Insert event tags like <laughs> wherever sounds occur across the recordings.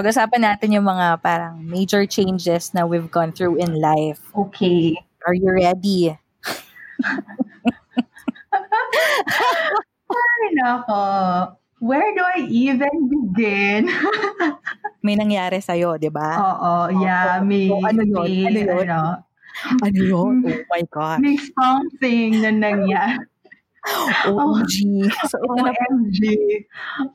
Pag-usapan natin yung mga parang major changes na we've gone through in life. Okay. Are you ready? <laughs> Ay, nako. Where do I even begin? <laughs> may nangyari sa'yo, di ba? Oo, yeah. May, So, ano yun? may, Ano yun? ano, Ano yun? Oh my God. may something na nangyari. OMG. <laughs> So, ito na, OMG.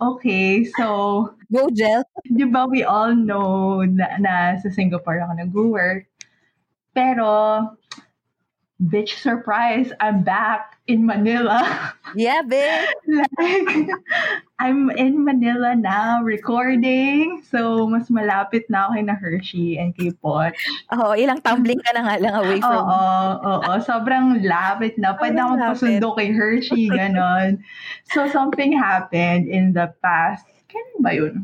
Okay, so, go, Jel. di ba we all know na, na sa Singapore ako nag-work. Pero, bitch surprise, I'm back in Manila. Yeah, babe. <laughs> like, I'm in Manila now recording. So, mas malapit na ako kay na Hershey and kay Pot. Oh, ilang tumbling ka na nga lang away Oo, from oo. Sobrang lapit na. Pwede Sobrang akong lapit. pasundo kay Hershey, ganon. so, something happened in the past, kailan ba yun?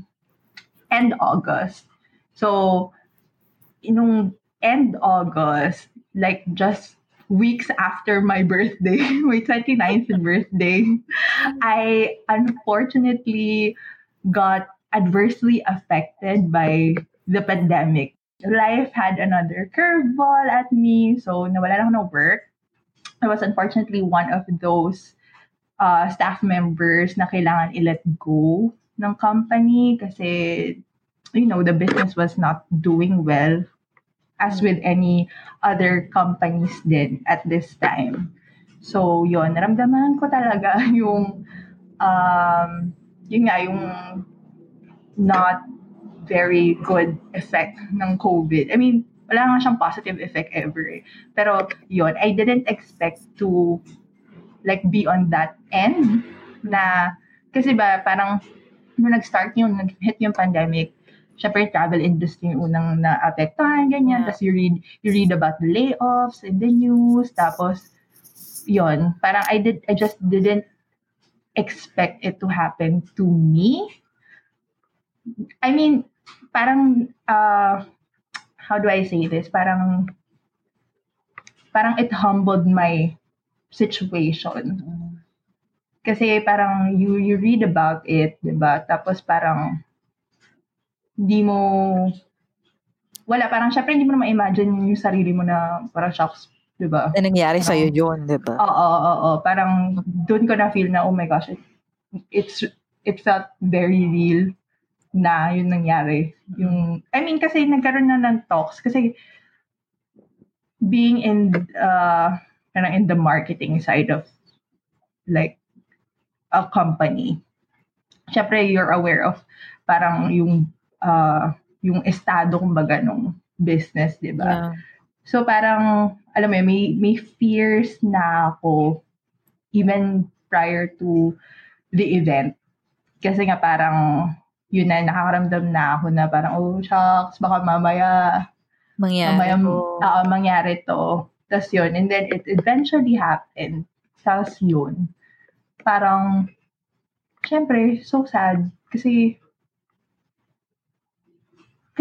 End August. So, nung end August, like just weeks after my <laughs> birthday, my 29th birthday, I unfortunately got adversely affected by the pandemic. Life had another curveball at me, so nawala na ako ng work. I was unfortunately one of those uh, staff members na kailangan i-let go ng company kasi, you know, the business was not doing well as with any other companies din at this time. So, yon naramdaman ko talaga <laughs> yung, um, yun nga, yung not very good effect ng COVID. I mean, wala nga siyang positive effect ever eh. Pero, yon I didn't expect to like be on that end na, kasi ba, parang, nung nag-start yung, nag-hit yung pandemic, syempre travel industry yung unang na-apektuhan, ganyan. Yeah. Tapos you read, you read about the layoffs in the news. Tapos, yon parang I did, I just didn't expect it to happen to me. I mean, parang, uh, how do I say this? Parang, parang it humbled my situation. Kasi parang you you read about it, 'di ba? Tapos parang hindi mo wala parang syempre hindi mo na ma-imagine yung sarili mo na parang shocks, 'di ba? Na nangyari sa'yo yun, di ba? Oo, oo, oo. Parang doon ko na feel na, oh my gosh, it, it's, it felt very real na yun nangyari. Yung, I mean, kasi nagkaroon na ng talks. Kasi being in, uh, parang in the marketing side of like a company, syempre you're aware of parang yung, uh, yung estado kumbaga nung business, di ba? Yeah. So parang, alam mo may, may fears na ako even prior to the event. Kasi nga parang, yun na, nakakaramdam na ako na parang, oh, shucks, baka mamaya, Mangyari mamaya, ko. ah, mangyari to. Tapos yun, and then it eventually happened. Tapos yun, parang, syempre, so sad. Kasi,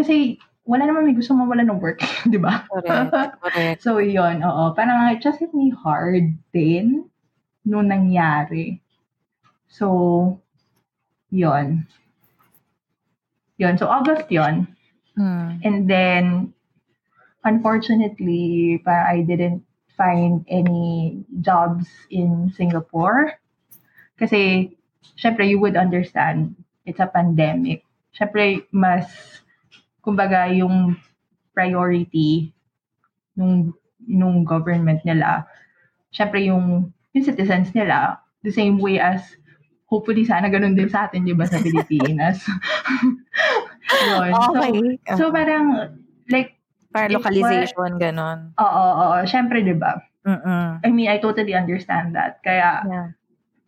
kasi, wala naman may gusto mawala ng work, <laughs> di ba? Correct, correct. <laughs> So, yun, oo. Parang it just hit me hard din nung nangyari. So, yun. Yun. So, August yun. Hmm. And then, unfortunately, parang I didn't find any jobs in Singapore. Kasi, syempre, you would understand, it's a pandemic. Syempre, mas, kumbaga, yung priority nung, nung government nila, syempre, yung, yung citizens nila, the same way as, hopefully, sana ganun din sa atin, di ba, sa Pilipinas. <laughs> Yun. Okay. So, so, parang, like, Para localization, ganon. oo, oo, syempre, di ba? I mean, I totally understand that. Kaya, Yeah.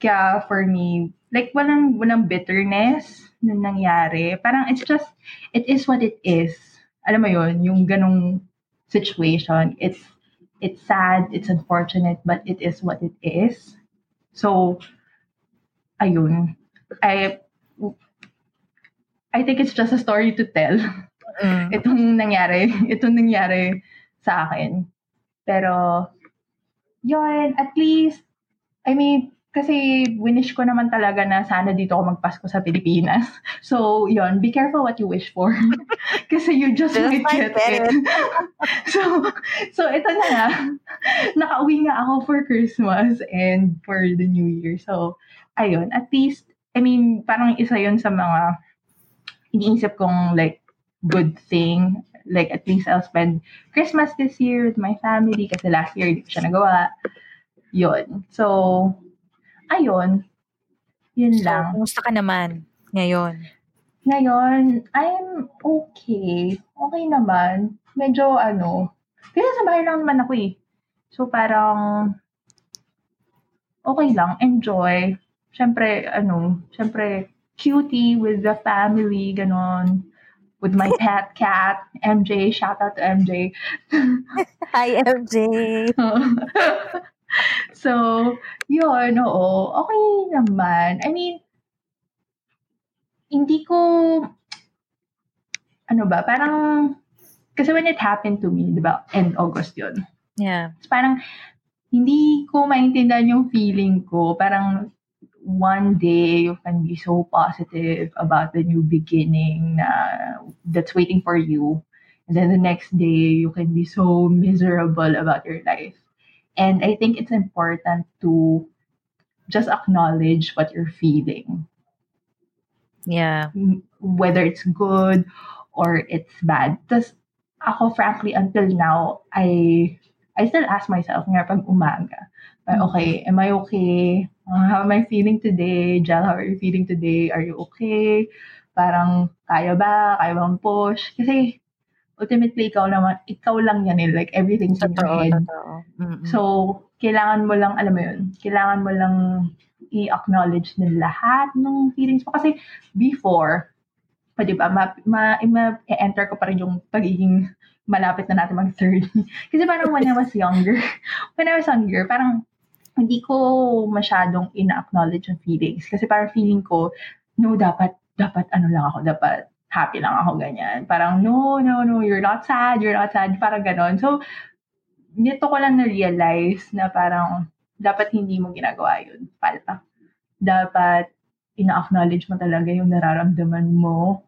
kaya for me, like, walang, walang bitterness na nangyari. Parang, it's just, it is what it is. Alam mo yun, yung ganong situation, it's, it's sad, it's unfortunate, but it is what it is. So, ayun. I, I think it's just a story to tell. Mm. <laughs> itong nangyari, itong nangyari sa akin. Pero, yun, at least, I mean, kasi winish ko naman talaga na sana dito ako magpasko sa Pilipinas. <laughs> So, yon be careful what you wish for. <laughs> kasi you just, Just might get it. <laughs> so, so ito na nga. Nakauwi nga ako for Christmas and for the New Year. So, ayun, at least, I mean, parang isa yun sa mga iniisip kong like good thing. Like, at least I'll spend Christmas this year with my family kasi last year hindi ko siya nagawa. Yun. So, ayun. Yun So, lang. kumusta ka naman ngayon? Ngayon, I'm okay. Okay naman. Medyo ano, kasi sa bahay lang naman ako eh. So parang, okay lang, enjoy. Siyempre, ano, siyempre, cutie with the family, ganon. With my pet cat, MJ. Shout out to MJ. <laughs> Hi, MJ! <laughs> <laughs> so, yun, oo. Okay naman. I mean, hindi ko, ano ba, parang, kasi when it happened to me, di ba, end August yun. Yeah. So, parang, hindi ko maintindihan yung feeling ko. Parang, one day, you can be so positive about the new beginning na that's waiting for you. And then the next day, you can be so miserable about your life. And I think it's important to just acknowledge what you're feeling. Yeah. whether it's good or it's bad. Tapos, ako, frankly, until now, I I still ask myself nga pag umaga, like, okay, am I okay? Uh, how am I feeling today? Jal, how are you feeling today? Are you okay? Parang, kaya ba? Kaya bang push? Kasi, ultimately, ikaw naman, ikaw lang yan eh. Like, everything's in your head. totoo. So, kailangan mo lang, alam mo yun, kailangan mo lang i-acknowledge ng lahat ng feelings mo. Kasi before, pa, di ba, ma, ma, ko pa rin yung pagiging malapit na natin mag-30. <laughs> Kasi parang when I was younger, <laughs> when I was younger, parang hindi ko masyadong ina-acknowledge yung feelings. Kasi parang feeling ko, no, dapat, dapat ano lang ako, dapat happy lang ako, ganyan. Parang, no, no, no, you're not sad, you're not sad, parang ganon. So, nito ko lang na-realize na parang dapat hindi mo ginagawa yun. Palpa. Dapat ina-acknowledge mo talaga yung nararamdaman mo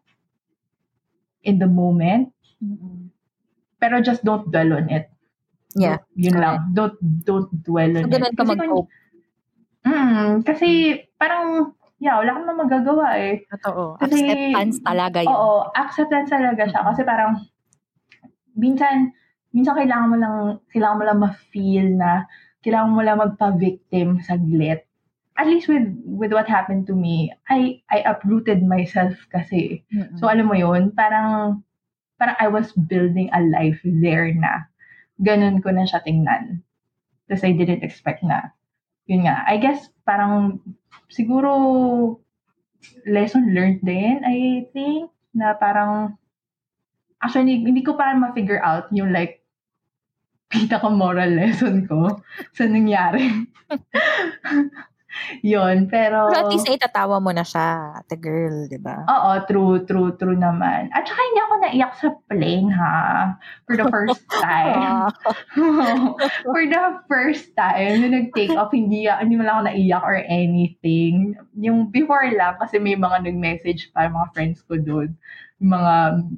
in the moment. Mm-mm. Pero just don't dwell on it. Yeah. Yun lang. Don't don't dwell on So, it. ganun ka Kasi kung- mag-cope. Mm, kasi parang, yeah, wala kang magagawa eh. Totoo. Kasi- Acceptance talaga yun. Oo, acceptance talaga siya. Kasi parang, minsan, minsan kailangan mo lang, kailangan mo lang ma-feel na, kailangan mo lang magpa-victim saglit. At least with with what happened to me, I I uprooted myself kasi. Mm-mm. So alam mo yun, parang parang I was building a life there na. Ganun ko na siya tingnan. Because I didn't expect na. Yun nga. I guess parang siguro lesson learned din, I think, na parang actually, hindi ko pa ma-figure out yung like <laughs> pinaka-moral lesson ko sa nangyari. <laughs> <laughs> Yun, pero... Pero at least itatawa mo na siya, the girl, di ba? Oo, true, true, true naman. At saka hindi ako naiyak sa plane, ha? For the first <laughs> time. <laughs> For the first time, nung nag-take off, hindi, hindi mo lang ako naiyak or anything. Yung before lang, kasi may mga nag-message pa, mga friends ko doon. Mga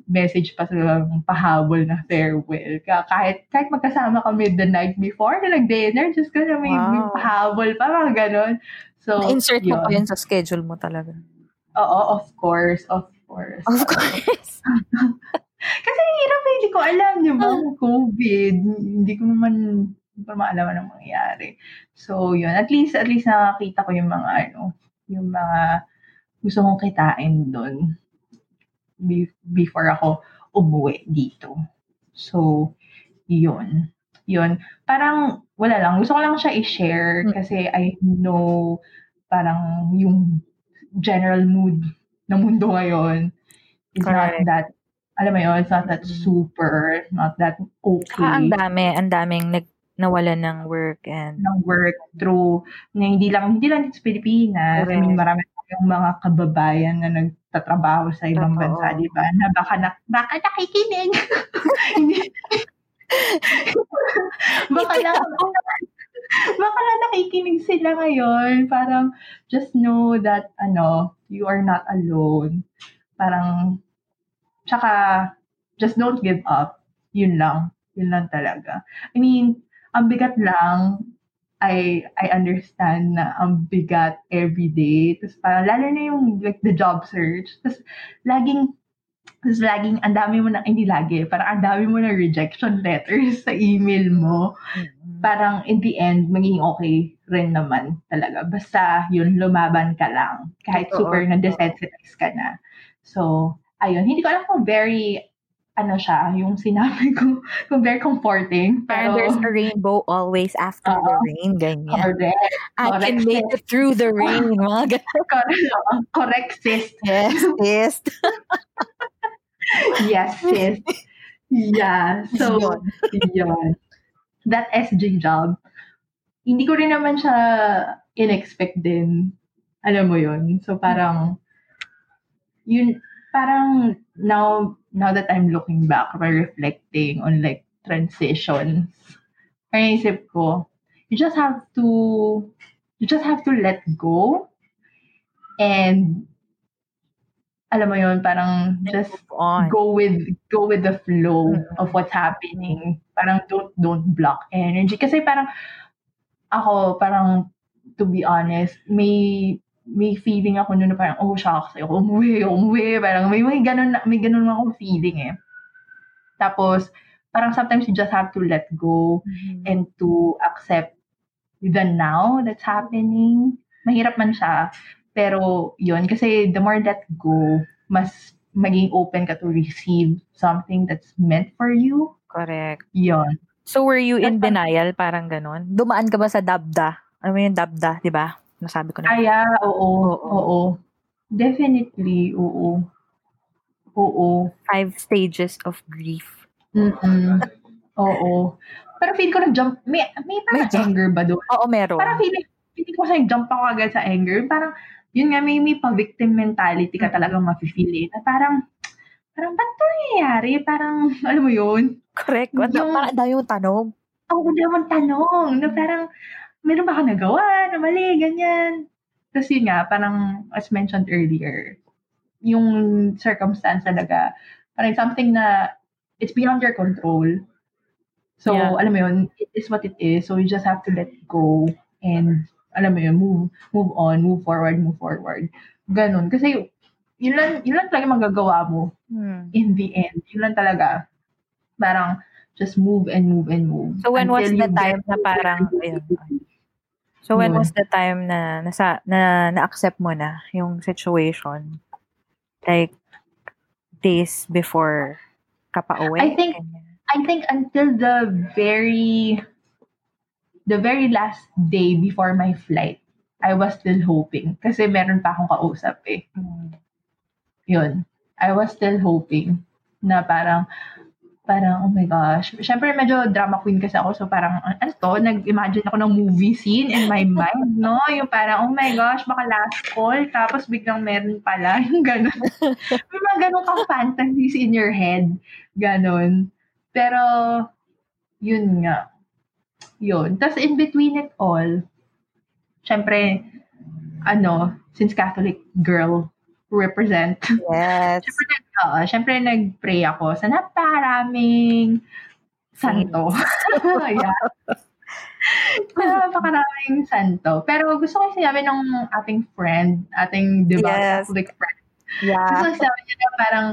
message pa sa pahabol na farewell. Kahit, kahit magkasama kami the night before na nag-dinner, just kasi may, may Wow. pahabol pa, mga ganon. So, Na-insert mo yun. pa yun sa schedule mo talaga. Oo, of course, of course. Of course. <laughs> Kasi hirap eh, hindi ko alam, di ba? COVID, hindi ko naman, hindi ko naman alam anong mangyayari. So, yun. At least, at least nakakita ko yung mga, ano, yung mga gusto kong kitain doon before ako umuwi dito. So, yun. Yun. Parang, wala lang. Gusto ko lang siya i-share Hmm. kasi I know parang yung general mood ng mundo ngayon is Correct. not that, alam mo yun, it's not that super, not that okay Ah, ang dami, ang daming nag nawalan ng work and ng work through na hindi lang hindi lang dito sa Pilipinas. I mean, marami tayong mga kababayan na nagtatrabaho sa ibang Totoo. bansa, di ba? Na baka na, baka nakikinig. <laughs> Baka na, baka na nakikinig sila ngayon. Parang, just know that, ano, you are not alone. Parang, tsaka, just don't give up. Yun lang. Yun lang talaga. I mean, ang bigat lang, I I understand na ang bigat every day. Tapos parang, lalo na yung like the job search. Tapos laging, tapos laging, ang dami mo na, hindi lagi, parang ang dami mo na rejection letters sa email mo. Mm. Parang in the end, magiging okay rin naman talaga. Basta yun, lumaban ka lang. Kahit super na-desensitize ka na. So, ayun. Hindi ko alam kung very, ano siya, yung sinabi ko, <laughs> kung very comforting. Pero, there's a rainbow always after the Oo. rain, ganyan. correct. I can correct, make it through the rain, mga <laughs> ganun. Correct, sis. Yes, <laughs> yes. Yes, sis. Yeah. So, yun. That SJ job, hindi ko rin naman siya in-expect din. Alam mo yun. So, parang, yun, parang now, now that I'm looking back, by reflecting on like transitions, parang isip ko, you just have to, you just have to let go and alam mo yun, parang just on. go with go with the flow Mm. of what's happening. Parang don't don't block energy kasi parang ako parang to be honest, may may feeling ako noon na parang oh shucks, ayoko umuwi, umuwi, parang may may ganun may ganun akong feeling eh. Tapos parang sometimes you just have to let go Mhm. and to accept the now that's happening. Mahirap man siya, pero yun, kasi the more let go, mas maging open ka to receive something that's meant for you. Correct. Yun. So, were you in That's- denial? Parang ganun? Dumaan ka ba sa dabda? Ano mo yung dabda, di ba? Nasabi ko na. Kaya, oo, Oo. oo. Definitely, oo. Oo. Five stages of grief. Mm-mm. Oo. Pero feel ko nag-jump, may, may parang May jump. anger ba doon? Oo, meron. Parang feeling, feeling ko sa jump ako agad sa anger. Parang, yun nga, may, may pa-victim mentality ka talagang mafe-feel eh. Na parang, parang, ba't ito nangyayari? Parang, <laughs> alam mo yun? Correct. Yung- parang ang dami yung tanong. Ang oh, naman tanong, na parang, meron ba ka nagawa na mali, ganyan. Tapos yun nga, parang, as mentioned earlier, yung circumstance talaga, parang something na, it's beyond your control. So, Yeah. alam mo yun, it is what it is. So, you just have to let go and, alam mo yun, move, move on, move forward, move forward. Ganun. Kasi, yun lang, yun lang talaga magagawa mo Hmm. in the end. Yun lang talaga. Parang, just move and move and move. So, when was the time na parang, ayun, So, when Yun. was the time na, nasa, na, na-accept mo na yung situation? Like, days before ka pa uwi? I think-. I think until the very the very last day before my flight, I was still hoping. Kasi meron pa akong kausap eh. Hmm. Yun. I was still hoping na parang parang, oh my gosh. Siyempre, medyo drama queen kasi ako. So, parang, ano to? Nag-imagine ako ng movie scene in my mind, no? Yung parang, oh my gosh, baka last call. Tapos, biglang meron pala. <laughs> Yung ganun. May mga ganun kang fantasies in your head. Ganon. Pero, yun nga. Yun. Tapos, in between it all, syempre, ano, since Catholic girl represent, Yes. syempre, nag, oo, syempre nag-pray ako sa napakaraming santo. <laughs> yeah. Napakaraming santo. Pero gusto ko sinabi ng ating friend, ating devout Yes. Catholic friend, Yeah. gusto ko sinabi niya na parang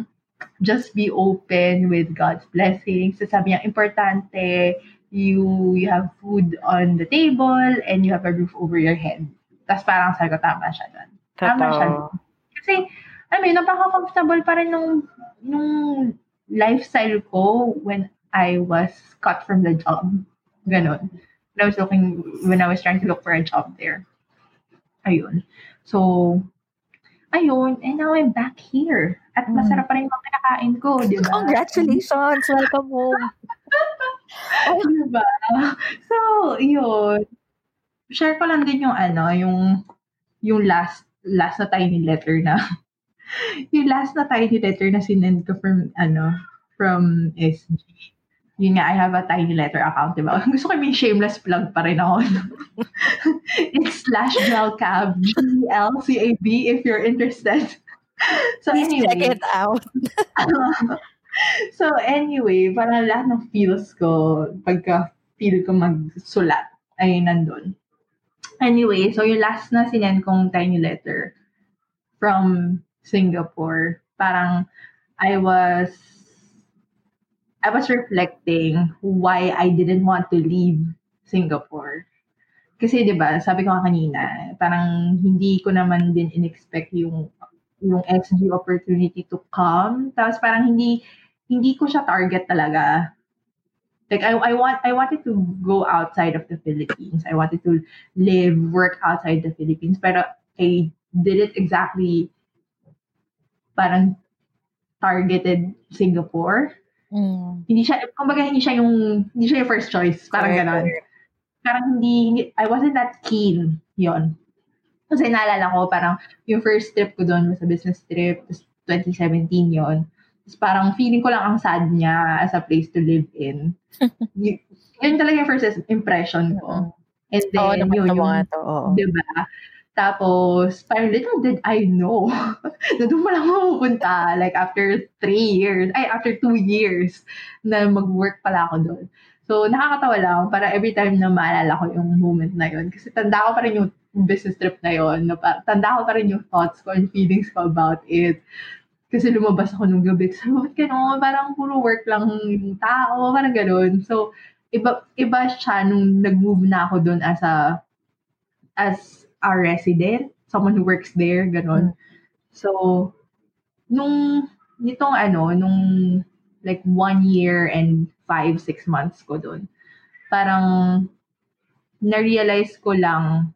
just be open with God's blessings. So sabi niya, importante, you you have food on the table and you have a roof over your head. Tapos parang sabi ko, tama siya doon. Tama siya. Totoo. Kasi, alam mo yun, napaka-comfortable pa rin nung, nung lifestyle ko when I was cut from the job. Ganon. When I was looking, when I was trying to look for a job there. Ayun. So, ayun. And now I'm back here. At Mm. masarap pa rin mga kinakain ko, di ba? Congratulations! Welcome home. <laughs> diba? So, yun. Share ko lang din yung ano, yung yung last last na tiny letter na <laughs> yung last na tiny letter na sinend ko from ano from SG. yun nga, I have a tiny letter account, diba? <laughs> Gusto ko may shameless plug pa rin ako. <laughs> It's slash gelcab, G-L-C-A-B, if you're interested. So Please anyway, check it out. so anyway, parang lahat ng feels ko, pagka feel ko magsulat, ay nandun. Anyway, so yung last na sinend kong tiny letter from Singapore, parang I was I was reflecting why I didn't want to leave Singapore. Kasi 'di ba, sabi ko kanina, parang hindi ko naman din inexpect yung yung SG opportunity to come. Tapos parang hindi hindi ko siya target talaga. Like I I want I wanted to go outside of the Philippines. I wanted to live, work outside the Philippines. Pero I did it exactly parang targeted Singapore. Mm. Hindi siya, kumbaga hindi siya yung, hindi siya yung first choice. Parang okay. ganon. Parang hindi, I wasn't that keen yon Kasi naalala ko, parang yung first trip ko doon was a business trip, 2017 yon Tapos parang feeling ko lang ang sad niya as a place to live in. <laughs> y- yun talaga yung first impression ko. And then, oh, yun, yung, to, oh. diba? Tapos, parang little did I know <laughs> na doon lang mapupunta. Like, after three years, ay, after two years na mag-work pala ako doon. So, nakakatawa lang. Para every time na maalala ko yung moment na yun. Kasi tanda ko pa rin yung business trip na yun. Na tanda ko pa rin yung thoughts ko and feelings ko about it. Kasi lumabas ako nung gabi. So, bakit gano'n? Parang puro work lang yung tao. Parang gano'n. So, iba, iba siya nung nag-move na ako doon as a as a resident, someone who works there, ganon. Mm. So, nung, nitong ano, nung like one year and five, six months ko doon, parang na-realize ko lang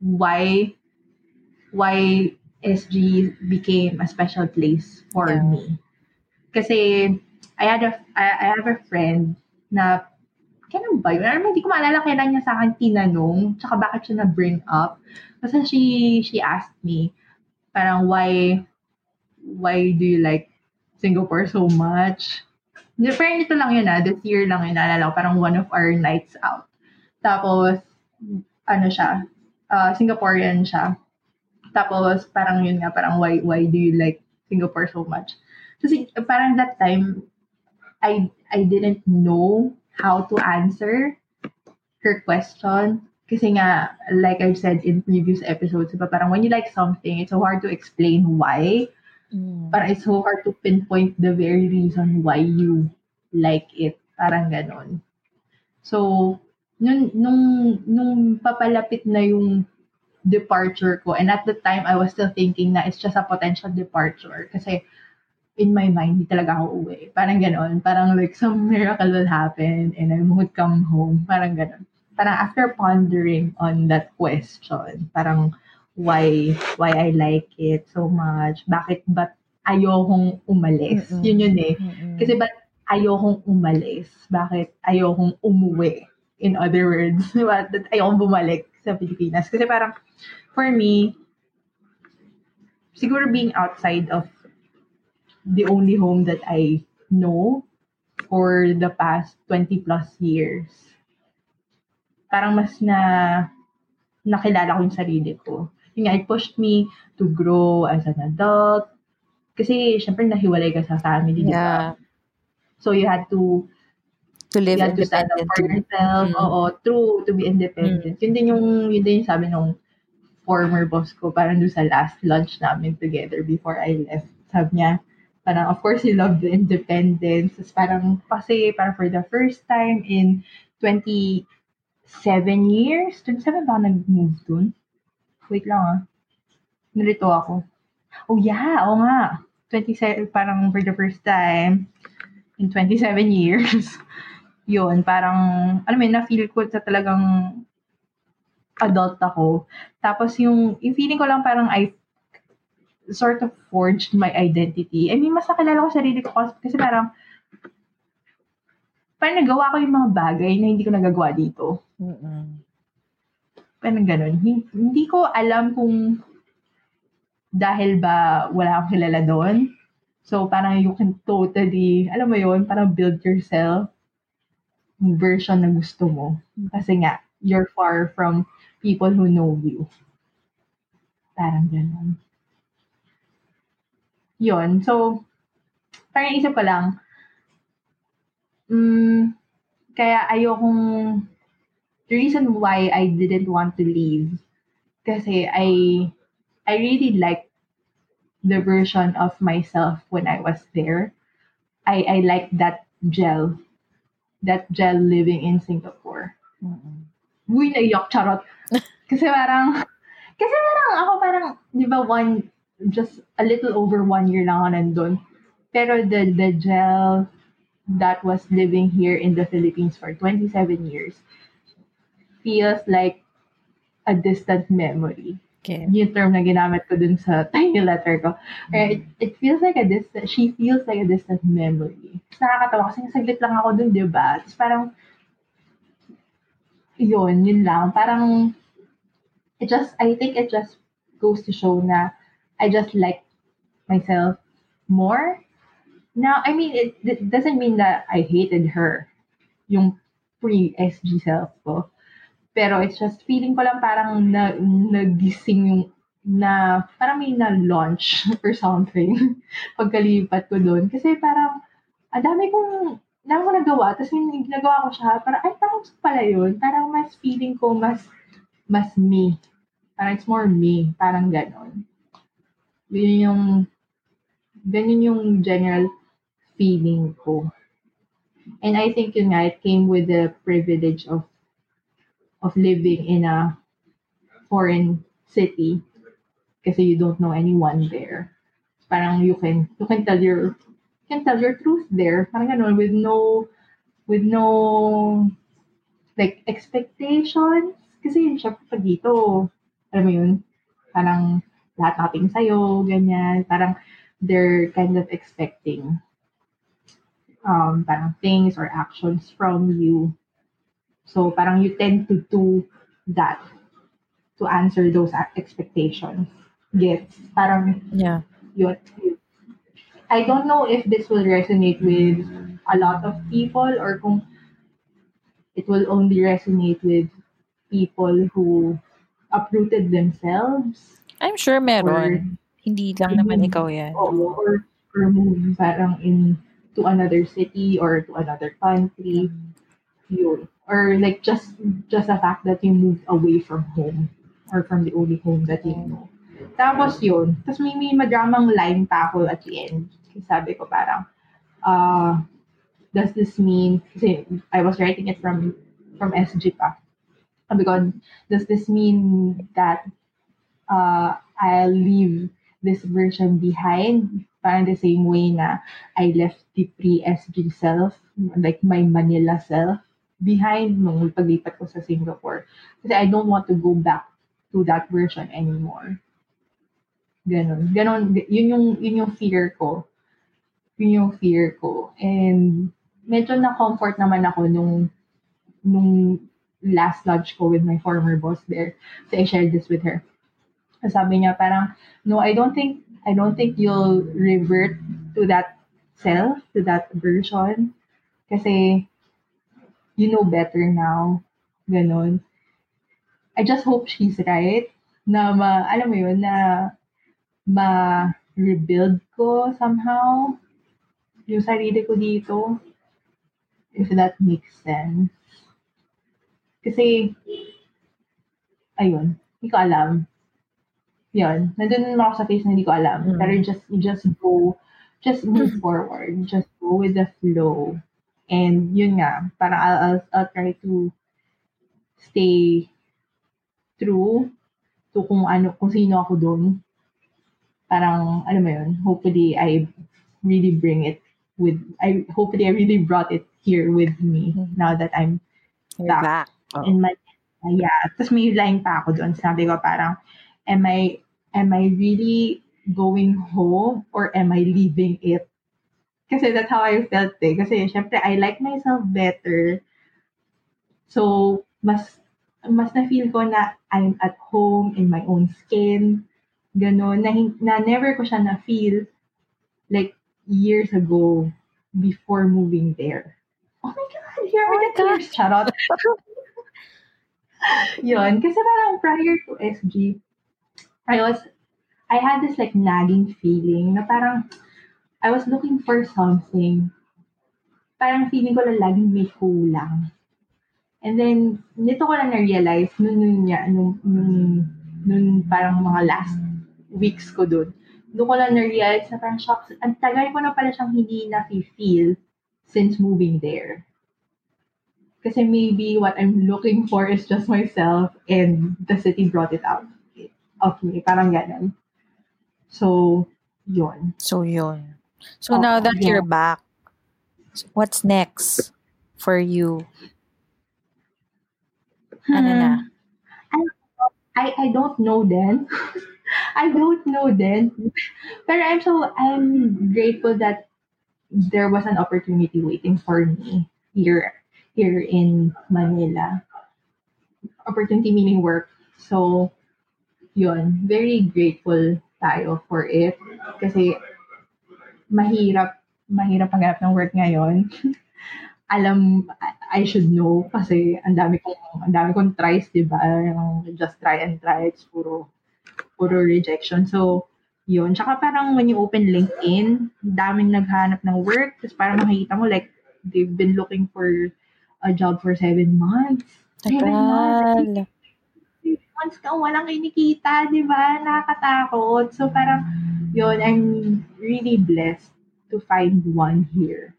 why why SG became a special place for yeah. me. Kasi I had a I, I have a friend na kailan ba yun? Alam hindi ko maalala kailan niya sa akin tinanong, tsaka bakit siya na-bring up. Kasi she, she asked me, parang why, why do you like Singapore so much? Pero ito lang yun ah, this year lang yun, naalala ko, parang one of our nights out. Tapos, ano siya, uh, Singaporean siya. Tapos, parang yun nga, parang why, why do you like Singapore so much? Kasi parang that time, I I didn't know how to answer her question. Kasi nga, like I've said in previous episodes, diba, parang when you like something, it's so hard to explain why. Mm. Parang it's so hard to pinpoint the very reason why you like it. Parang ganon. So, nung, nung, nung papalapit na yung departure ko, and at the time, I was still thinking na it's just a potential departure. Kasi, in my mind, hindi talaga ako uwi. Parang ganon. Parang like some miracle will happen and I would come home. Parang ganon. Parang after pondering on that question, parang why why I like it so much, bakit ba't ayokong umalis? Mm-mm. Yun yun eh. Mm-mm. Kasi ba't ayokong umalis? Bakit ayokong umuwi? In other words, <laughs> diba? ayokong bumalik sa Pilipinas. Kasi parang, for me, siguro being outside of the only home that I know for the past 20 plus years. Parang mas na nakilala ko yung sarili ko. Yung nga, it pushed me to grow as an adult. Kasi, syempre, nahiwalay ka sa family, di ba? So, you had to to live you had to stand up for yourself. Mm. Oo, true, to be independent. Mm. Yun din yung, yun din yung sabi nung former boss ko, parang doon sa last lunch namin together before I left. Sabi niya, parang of course he loved the independence. Tapos parang kasi parang for the first time in 27 years, 27 ba nag-move dun? Wait lang ah. Nalito ako. Oh yeah, oo nga. 27, parang for the first time in 27 years. <laughs> yun, parang, alam mo na-feel ko sa talagang adult ako. Tapos yung, yung feeling ko lang parang I sort of forged my identity. I mean, mas nakilala ko sarili ko kasi, kasi parang, parang nagawa ko yung mga bagay na hindi ko nagagawa dito. Mm-mm. Parang ganun. Hindi, hindi ko alam kung dahil ba wala akong kilala doon. So, parang you can totally, alam mo yun, parang build yourself version na gusto mo. Kasi nga, you're far from people who know you. Parang ganun. Yun. So, parang isip ko lang, mm, kaya ayokong, the reason why I didn't want to leave, kasi I, I really like the version of myself when I was there. I, I like that gel. That gel living in Singapore. Mm-mm. Uy, naiyak, charot. <laughs> Kasi parang, kasi parang ako parang, di ba, one, just a little over one year lang ako nandun. Pero the, the gel that was living here in the Philippines for 27 years feels like a distant memory. Okay. Yung term na ginamit ko dun sa <laughs> tiny letter ko. Kaya it, it feels like a distant, she feels like a distant memory. Tapos nakakatawa kasi saglit lang ako dun, di ba? Tapos parang, yun, yun lang. Parang, it just, I think it just goes to show na I just like myself more. Now, I mean, it, it doesn't mean that I hated her, yung pre-SG self ko. Pero it's just feeling ko lang parang na, nagising yung na parang may na-launch <laughs> or something <laughs> pagkalipat ko doon. Kasi parang, ang dami kong, dami ko nagawa. Tapos yung nagawa ko siya, parang, ay, parang pala yun. Parang mas feeling ko mas, mas me. Parang it's more me. Parang ganon. Yun yung, ganyan yung general feeling ko. And I think yun nga, it came with the privilege of of living in a foreign city kasi you don't know anyone there. Parang you can you can tell your you can tell your truth there. Parang ganun, with no with no like expectations. Kasi syempre pag dito, alam mo yun, parang lahat nating sa'yo, ganyan. Parang they're kind of expecting um, parang things or actions from you. So parang you tend to do that to answer those expectations. Gets parang Yeah. yun. I don't know if this will resonate with a lot of people or kung it will only resonate with people who uprooted themselves I'm sure meron. Hindi lang naman ikaw yan. or, or, or move parang in to another city or to another country. Mm. Yun. Or like just just the fact that you moved away from home or from the only home that you know. Tapos yun. Tapos may, may madramang line pa ako at the end. Sabi ko parang, uh, does this mean, kasi I was writing it from from SG pa. Sabi ko, does this mean that uh, I'll leave this version behind? Parang the same way na I left the pre-SG self, like my Manila self, behind nung paglipat ko sa Singapore. Kasi I don't want to go back to that version anymore. Ganon. Ganon. Yun yung, yun yung fear ko. Yun yung fear ko. And medyo na-comfort naman ako nung, nung last lunch ko with my former boss there. So I shared this with her. Sabi niya parang, no, I don't think, I don't think you'll revert to that self, to that version. Kasi, you know better now. Ganon. I just hope she's right. Na ma, alam mo yun, na ma-rebuild ko somehow yung sarili ko dito. If that makes sense. Kasi, ayun, hindi ko alam. Yun, nandun naman ako sa face na hindi ko alam. Mm. Pero just, just go, just move forward. Just go with the flow. And yun nga, parang I'll, I'll, I'll try to stay true to kung ano, kung sino ako doon. Parang, alam mo yun, hopefully I really bring it with, I hopefully I really brought it here with me Mhm. now that I'm You're back back. Oh. in my, yeah. Tapos may line pa ako doon. Sabi ko parang, am I, am I really going home or am I leaving it? Kasi that's how I felt eh. Kasi syempre, I like myself better. So, mas, mas na-feel ko na I'm at home in my own skin. Ganon. Na, na never ko siya na-feel like years ago before moving there. oh my God, here are Oh the tears. Charot. <laughs> Yun. Kasi parang prior to SG, I was, I had this like nagging feeling na parang I was looking for something. Parang feeling ko lang laging may kulang. And then, nito ko lang na-realize, nun, niya, nung, nung, nung parang mga last weeks ko dun, doon ko lang na-realize na parang shocks, ang tagal ko na pala siyang hindi na-feel since moving there. Kasi maybe what I'm looking for is just myself and the city brought it out of me. Parang ganun. So, yun. So, yun. So, now that you're back, what's next for you? Ano na? Hmm. I, I don't know then. <laughs> I don't know then. But I'm so, I'm grateful that there was an opportunity waiting for me here, here in Manila. Opportunity meaning work. So, yun. Very grateful tayo for it. Kasi, mahirap, mahirap maghanap ng work ngayon. <laughs> Alam, I- should know kasi ang dami kong, ang dami kong tries, di ba? Yung just try and try, it's puro, puro rejection. So, yun. Tsaka parang when you open LinkedIn, daming naghanap ng work, tapos parang makikita mo like, they've been looking for a job for seven months. Seven months. Tagal. Seven months ka, walang kinikita, di ba? Nakakatakot. So parang, yun, I'm really blessed to find one here.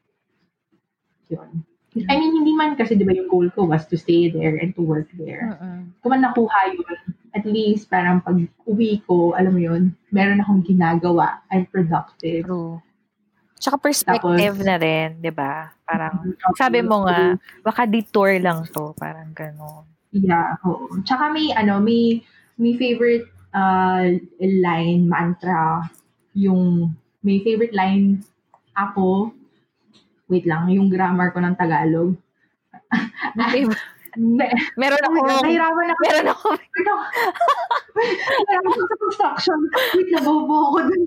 Yun. I mean, hindi man kasi, di ba, yung goal ko was to stay there and to work there. Mm-mm. Kung man nakuha yun, at least parang pag uwi ko, alam mo yun, meron akong ginagawa. I'm productive. True. Tsaka perspective Tapos- na rin, di ba? Parang, sabi mo nga, baka detour lang to. Parang gano'n. Yeah, oo. Tsaka may, ano, may, may favorite uh, line, mantra, yung, may favorite line ako, wait lang, yung grammar ko ng Tagalog. <laughs> Meron oh ako, nahirapan ako. meron ako. Nahirapan <laughs> ako sa construction. Wait, nabobo ako dun.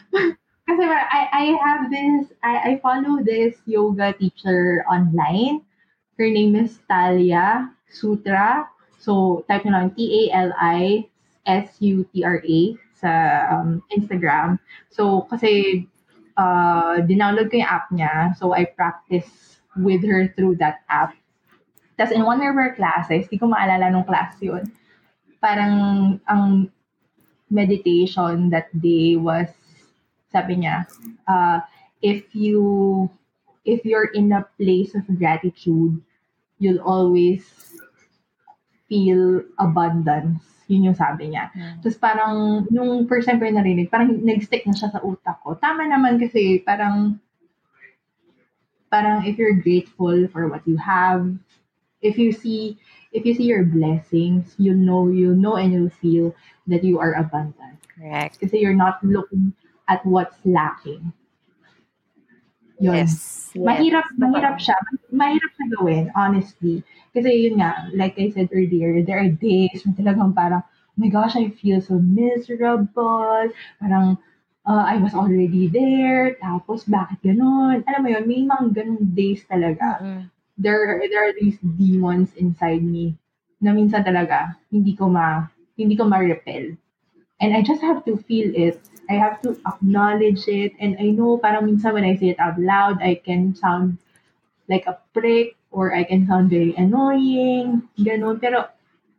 <laughs> Kasi I, I have this, I, I follow this yoga teacher online. Her name is Talia Sutra. So, type nyo lang T-A-L-I-S-U-T-R-A sa um, Instagram. So, kasi uh, dinownload ko yung app niya. So, I practice with her through that app. Tapos in one of her classes, di ko maalala nung class yun, parang ang meditation that day was, sabi niya, uh, if you, if you're in a place of gratitude, you'll always feel abundance. Yun yung sabi niya. Hmm. Tapos parang, nung first time ko yung narinig, parang nag-stick na siya sa utak ko. Tama naman kasi parang, parang if you're grateful for what you have, if you see, if you see your blessings, you know, you know and you feel that you are abundant. correct. Kasi you're not looking at what's lacking. Yun. Yes. yes. Mahirap, mahirap siya. Mahirap siya gawin, honestly. Kasi yun nga, like I said earlier, there are days when talagang parang, oh my gosh, I feel so miserable. Parang, uh, I was already there. Tapos, bakit ganun? Alam mo yun, may mga ganun days talaga. Mm-mm. There, there are these demons inside me na minsan talaga, hindi ko ma, hindi ko ma-repel. And I just have to feel it. I have to acknowledge it. And I know parang minsan when I say it out loud, I can sound like a prick or I can sound very annoying. Ganun. Pero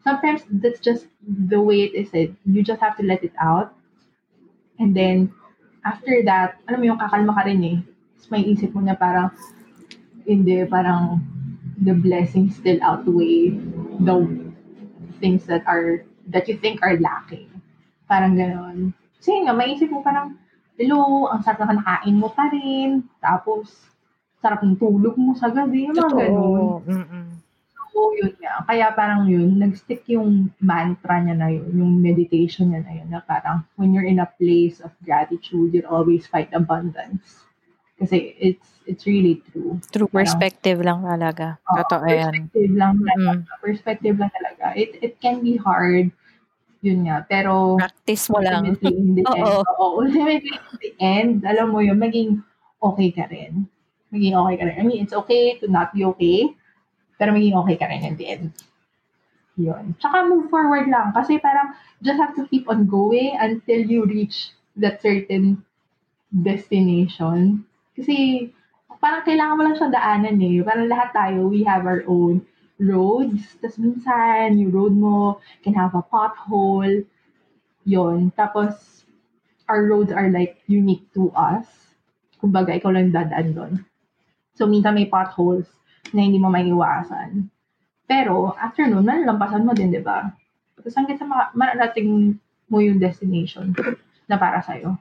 sometimes that's just the way it is. It. You just have to let it out. And then, after that, alam mo yung kakalma ka rin eh. Tapos may isip mo na parang, hindi, parang the blessings still outweigh the things that are, that you think are lacking. Parang ganon. Kasi yun nga, maisip mo parang, hello, ang sarap na nakain mo pa rin. Tapos, sarap ng tulog mo sa gabi. Yung mga ganon. Totoo. Mm-mm. So, yun nga. Kaya parang yun, nag-stick yung mantra niya na yun, yung meditation niya na yun, na parang when you're in a place of gratitude, you'll always find abundance. Kasi it's it's really true. True Parang- perspective lang talaga. Oo, Totoo yan. Perspective lang talaga. Mm. Perspective lang talaga. It it can be hard, yun nga. Pero Practice mo lang. ultimately in the <laughs> end, Oo. oo, ultimately in the end, alam mo yun, maging okay ka rin. maging okay ka rin. I mean, it's okay to not be okay, pero maging okay ka rin in the end. Yun. Tsaka move forward lang. Kasi parang, just have to keep on going until you reach that certain destination. Kasi, parang kailangan mo lang siyang daanan eh. Parang lahat tayo, we have our own roads. Tapos minsan, yung road mo can have a pothole. Yun. Tapos, our roads are like unique to us. Kumbaga, ikaw lang dadaan doon. So, minsan may potholes na hindi mo maiiwasan. Pero, after nun, malalampasan mo din, di ba? Tapos hanggang sa ma- marating mo yung destination na para sa'yo.